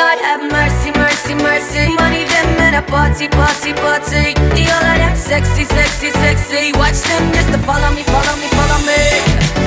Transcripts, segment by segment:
Lord have mercy, mercy, mercy. Money them in a party, party, party. The all of them sexy, sexy, sexy. Watch them just to follow me, follow me, follow me.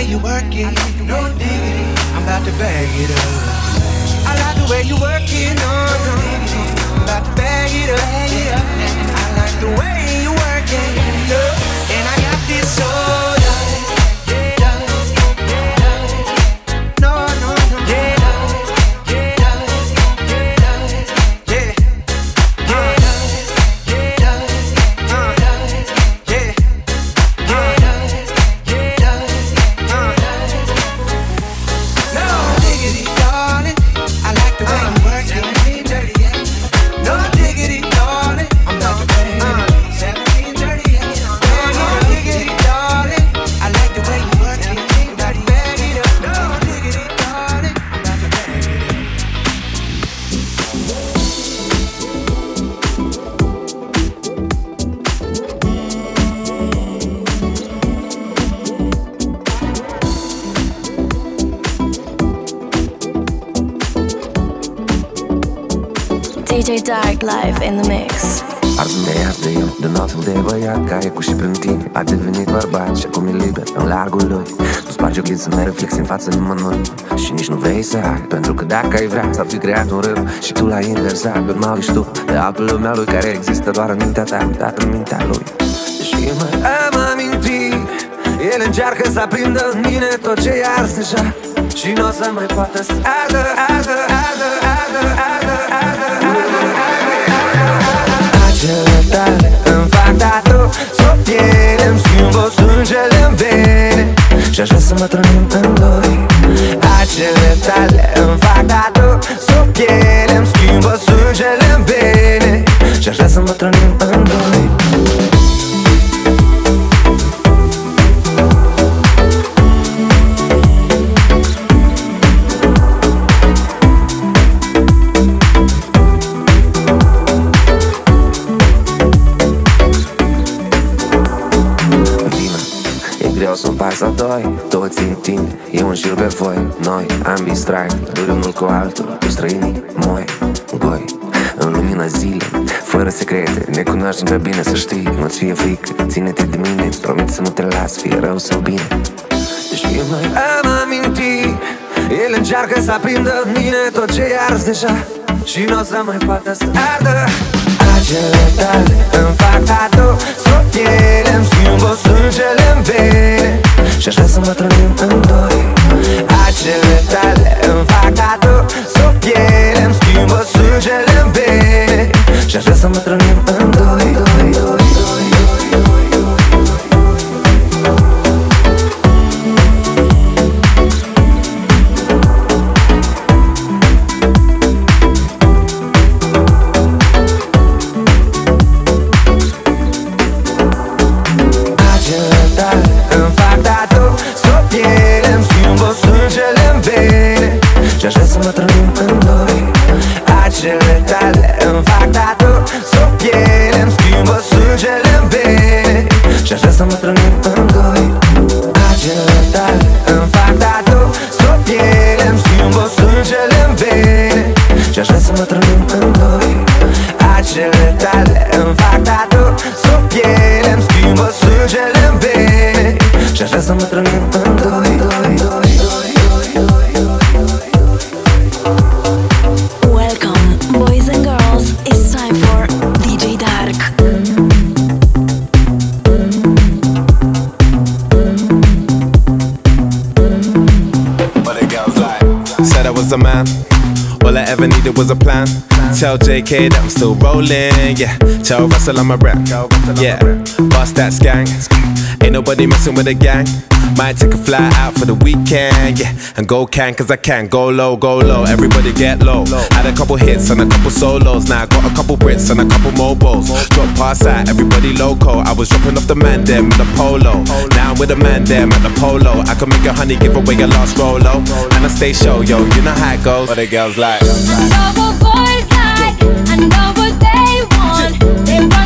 way you work it, no diggity. I'm about to bag it up. I like the way you work it, no, no. I'm about to bag it up. I like the way you work it, no. And I got this soul. Live in the mix. Arzul de iar de eu, de not de băiat Care cu și prin tine. A devenit bărbat Și acum e liber în largul lui. Tu spargi ochii să mai reflexi în fața nimănui Și nici nu vrei să ai Pentru că dacă ai vrea s-ar fi creat un râu. Și tu l-ai inversat Urmau ești tu. De altă lumea lui Care există doar în mintea ta Uitat în mintea lui. Și mai am amintit El încearcă să aprindă în mine tot ce i ars deja. Și nu o să mai poată să ardă, ardă, ardă, ardă, ardă, ardă, tale. Îmi fac tatu Sub piele îmi schimbă sângele în vene. Și aș vrea să mă trănim în sau bine Și eu mai am amintit. El încearcă să aprindă în mine tot ce i ars deja. Și nu o să mai poată să ardă. Acele tale îmi fac tatu Sub piele îmi schimbă sângele în vene. Și aș vrea să mă trănim în doi. Acele tale îmi fac tatu Sub piele îmi schimbă sângele în vene. Și aș vrea să mă trănim Держаться на травинках Tell JK that I'm still rolling, yeah. Tell Russell I'm a rap, yeah. Bust that skank. Ain't nobody messing with a gang. Might take a fly out for the weekend, yeah. And go can, cause I can. Go low, go low, everybody get low. Had a couple hits and a couple solos. Now I got a couple Brits and a couple mobiles. Drop past out, everybody loco. I was dropping off the man them in the polo. Now I'm with the man them at the polo. I can make a honey give away your last rolo. And I stay show, yo, you know how it goes. What the girls like. Double boys like, I know what they want. They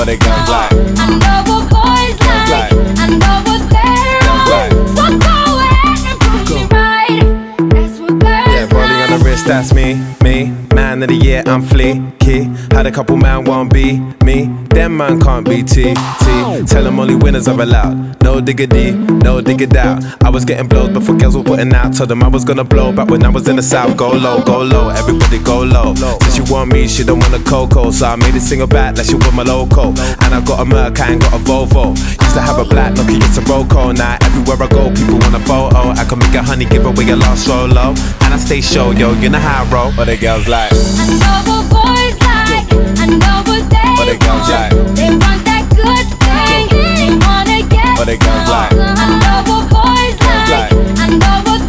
wanna get What the like. I know what boys like. I know what they're on. So go ahead and prove me right. That's what girls Yeah, rolling on the wrist, that's me, me. Of the year, I'm fleeky. Had a couple man won't be me. Them man can't be T, T. Tell them only winners are allowed. No diggity, no diggity out. I was getting blows before girls were putting out. Told them I was gonna blow back when I was in the south. Go low, go low, everybody go low. Since she want me, she don't want a cocoa. So I made a single back like she want my loco. And I got a Merc, I ain't got a Volvo. Used to have a black Nokia, it's a Roco. Now everywhere I go, people want a photo. I can make a honey give away a lost solo. And I stay show, yo, you know how I roll. What the girls like? I know what boys like. I know what they What the girls like? They want that good thing. They wanna get What the girls I know what boys like. like? I know what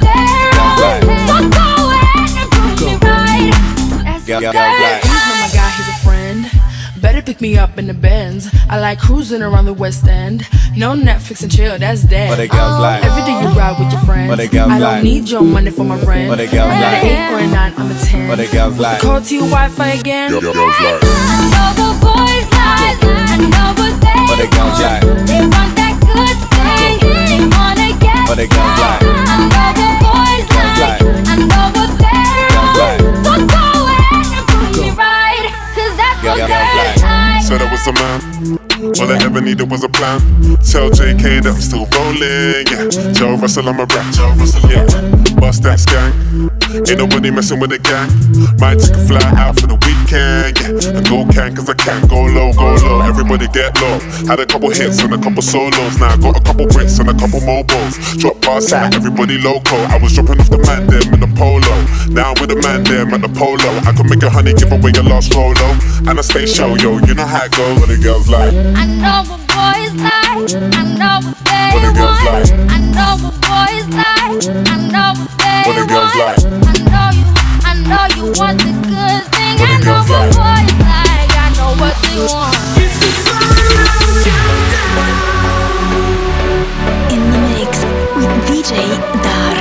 Girls on. like? So go ahead prove me right. That's Girl- what girls girls like? He's not my guy, he's a friend. Better pick me up in the Benz like cruising around the West End. No Netflix and chill, that's dead. But the girls um, like every day you ride with your friends. But the girls like I don't need your money for my rent. But the girls like an eight or a nine, I'm a ten. But the girls like call to your Wi-Fi again. But like the like what like like the like what what like. Said I was a man ever needed was a plan. Tell JK that I'm still rolling, yeah. Joe Russell, I'm a rap. Joe Russell, yeah. Bust that gang. Ain't nobody messing with the gang. Might take a fly out for the weekend, yeah. And go can, cause I can't Go low, go low. Everybody get low. Had a couple hits and a couple solos. Now I got a couple Brits and a couple mobiles. Drop past out, everybody loco. I was dropping off the man them in the polo. Now I'm with the man them at the polo. I could make a honey give away your last rolo. And I stay show, yo. You know how it goes. What the girls like. I know what boys like. I know what they What the girls like. I know what boys like. I know what they What the girls want. like. I know you. I know you want the good thing. What the I know girls what like. boys like. I know what they want. In the mix with DJ Dark.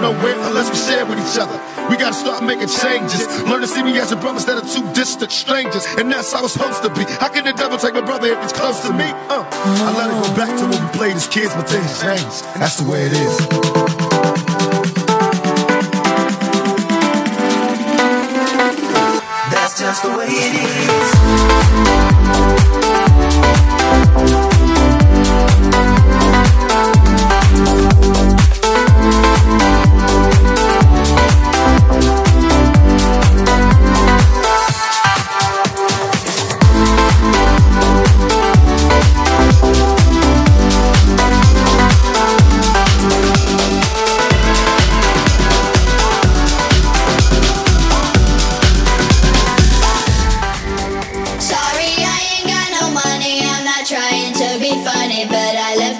nowhere unless we share with each other. We gotta start making changes. Learn to see me as a brother instead of two distant strangers. And that's how it's supposed to be. How can the devil take my brother if he's close to me? Uh, I let it go back to when we played as kids, but things change. That's the way it is. That's just the way it is. Funny, but I left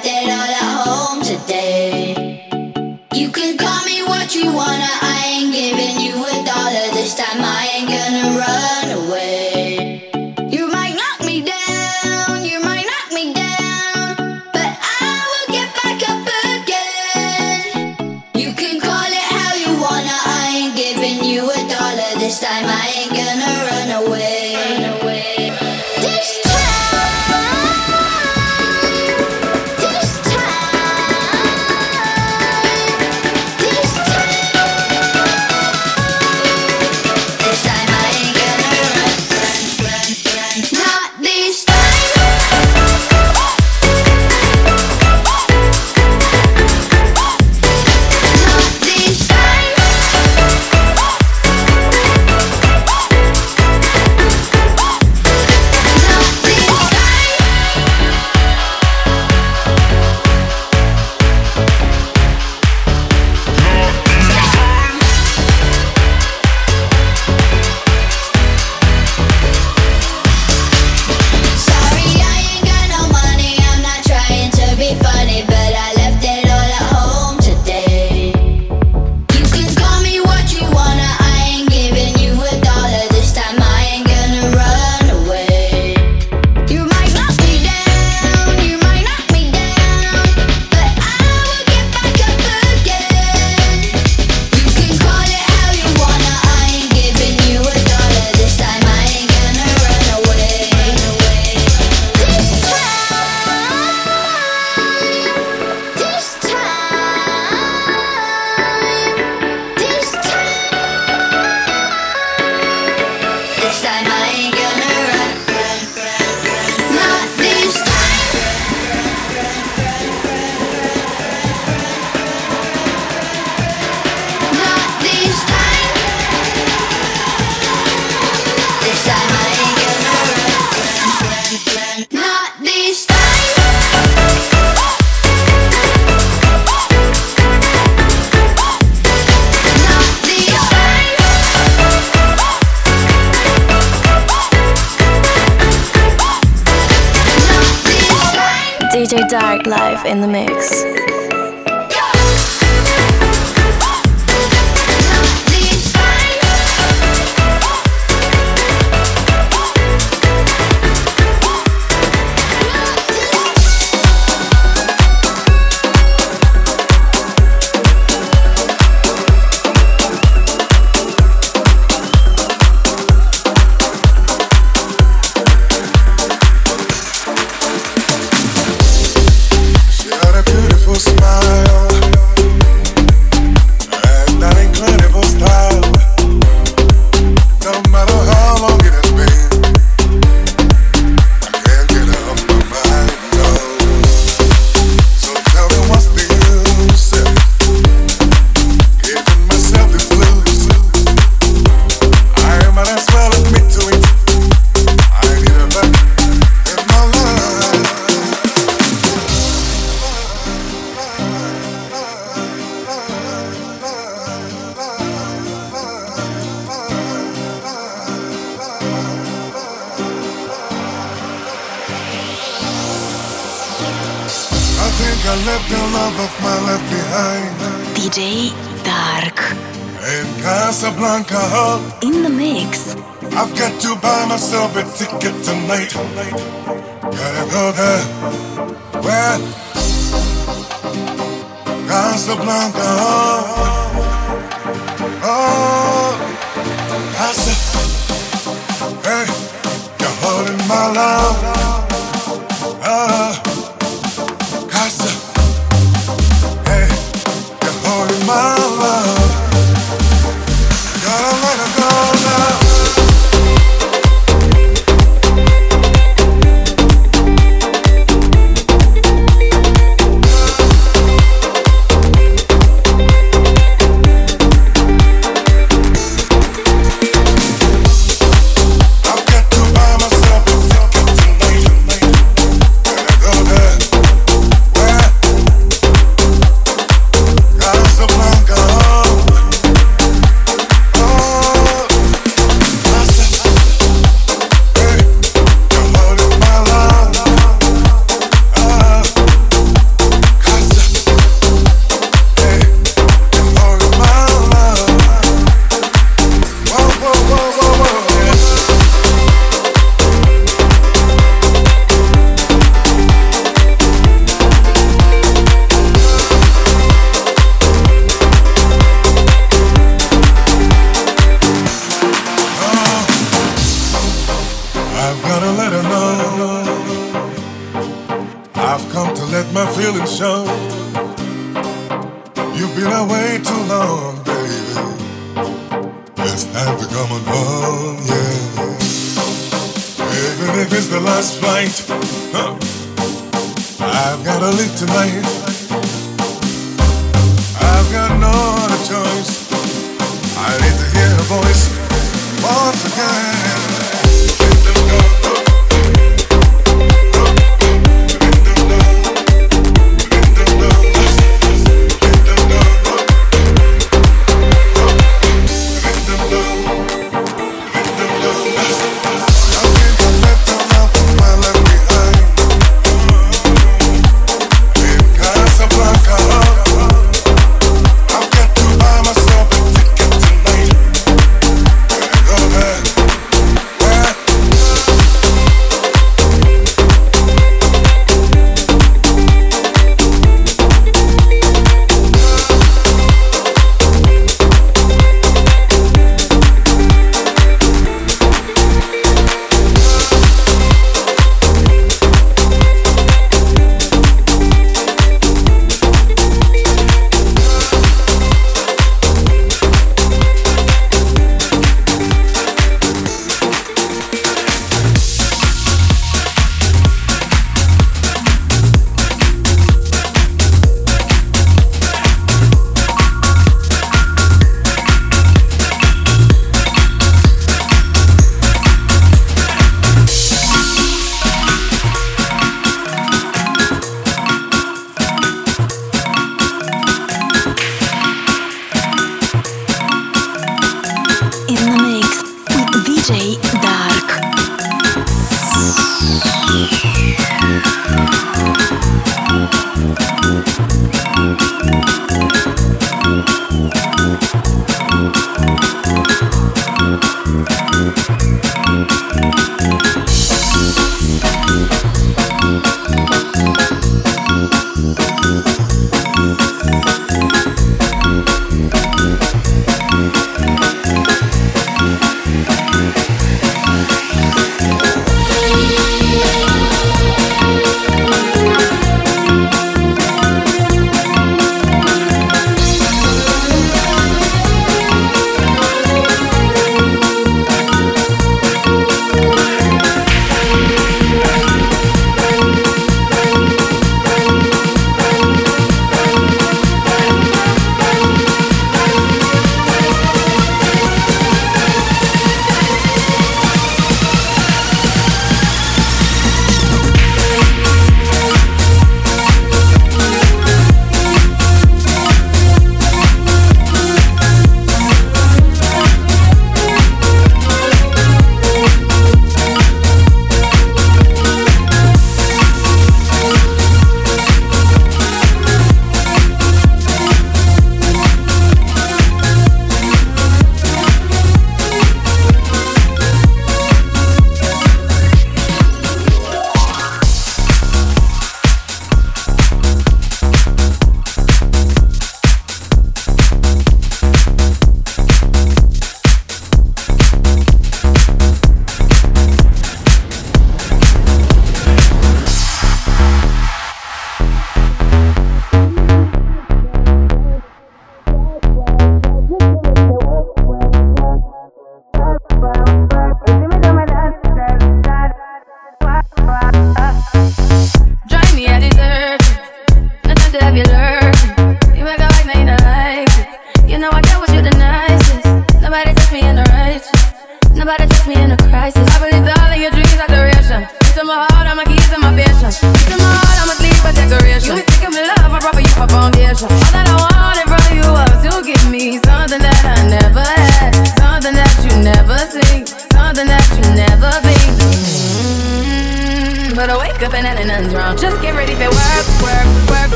I left the love of my life behind. DJ Dark. In Casablanca, In the mix. I've got to buy myself a ticket tonight. Gotta go there. Where? Casablanca. Oh, Casa. Hey, you're holding my love. It's time to come on home, yeah. Even if it's the last flight, huh, I've gotta leave tonight. I've got no other choice. I need to hear her voice once again. Casablanca,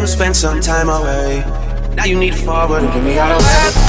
you spent some time away. Now you need a forward and get me out of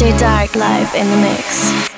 DJ Dark live in the mix.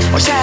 Hey!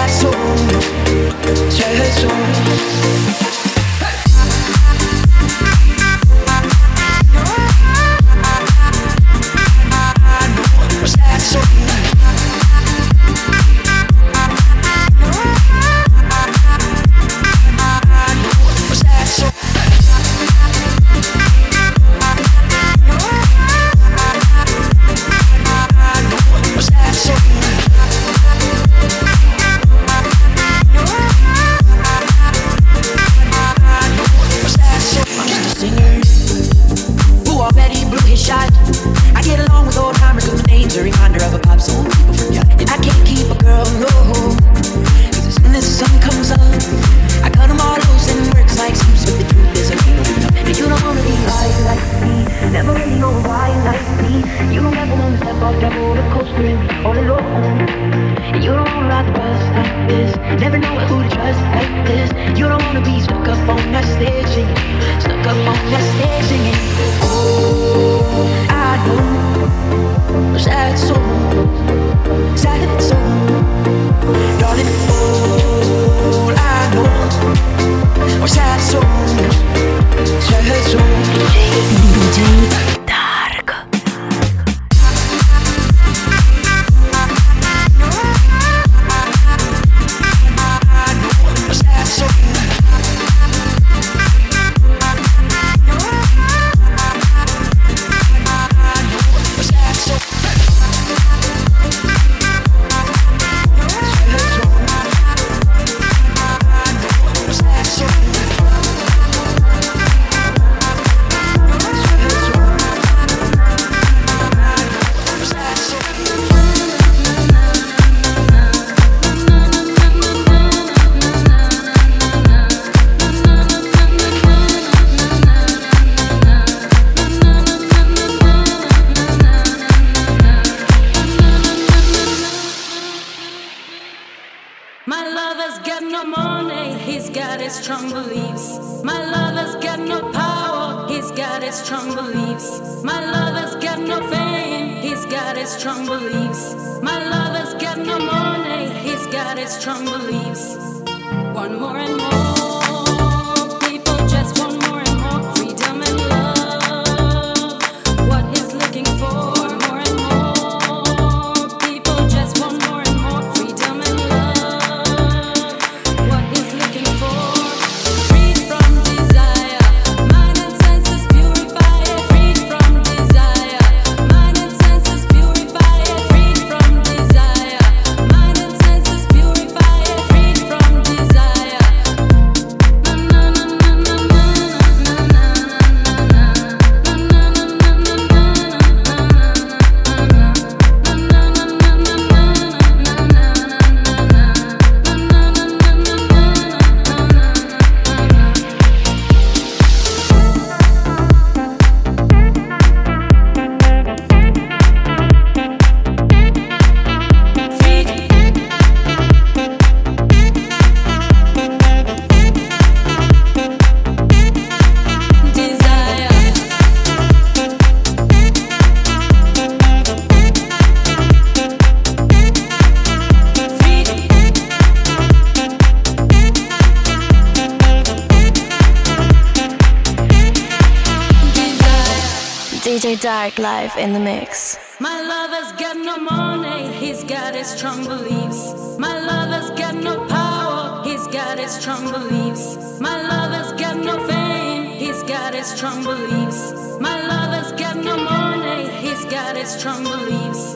Dark live in the mix. My lover's got no money, he's got his strong beliefs. My lover's got no power, he's got his strong beliefs. My lover's got no fame, he's got his strong beliefs. My lover's got no money, he's got his strong beliefs.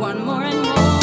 One more and more.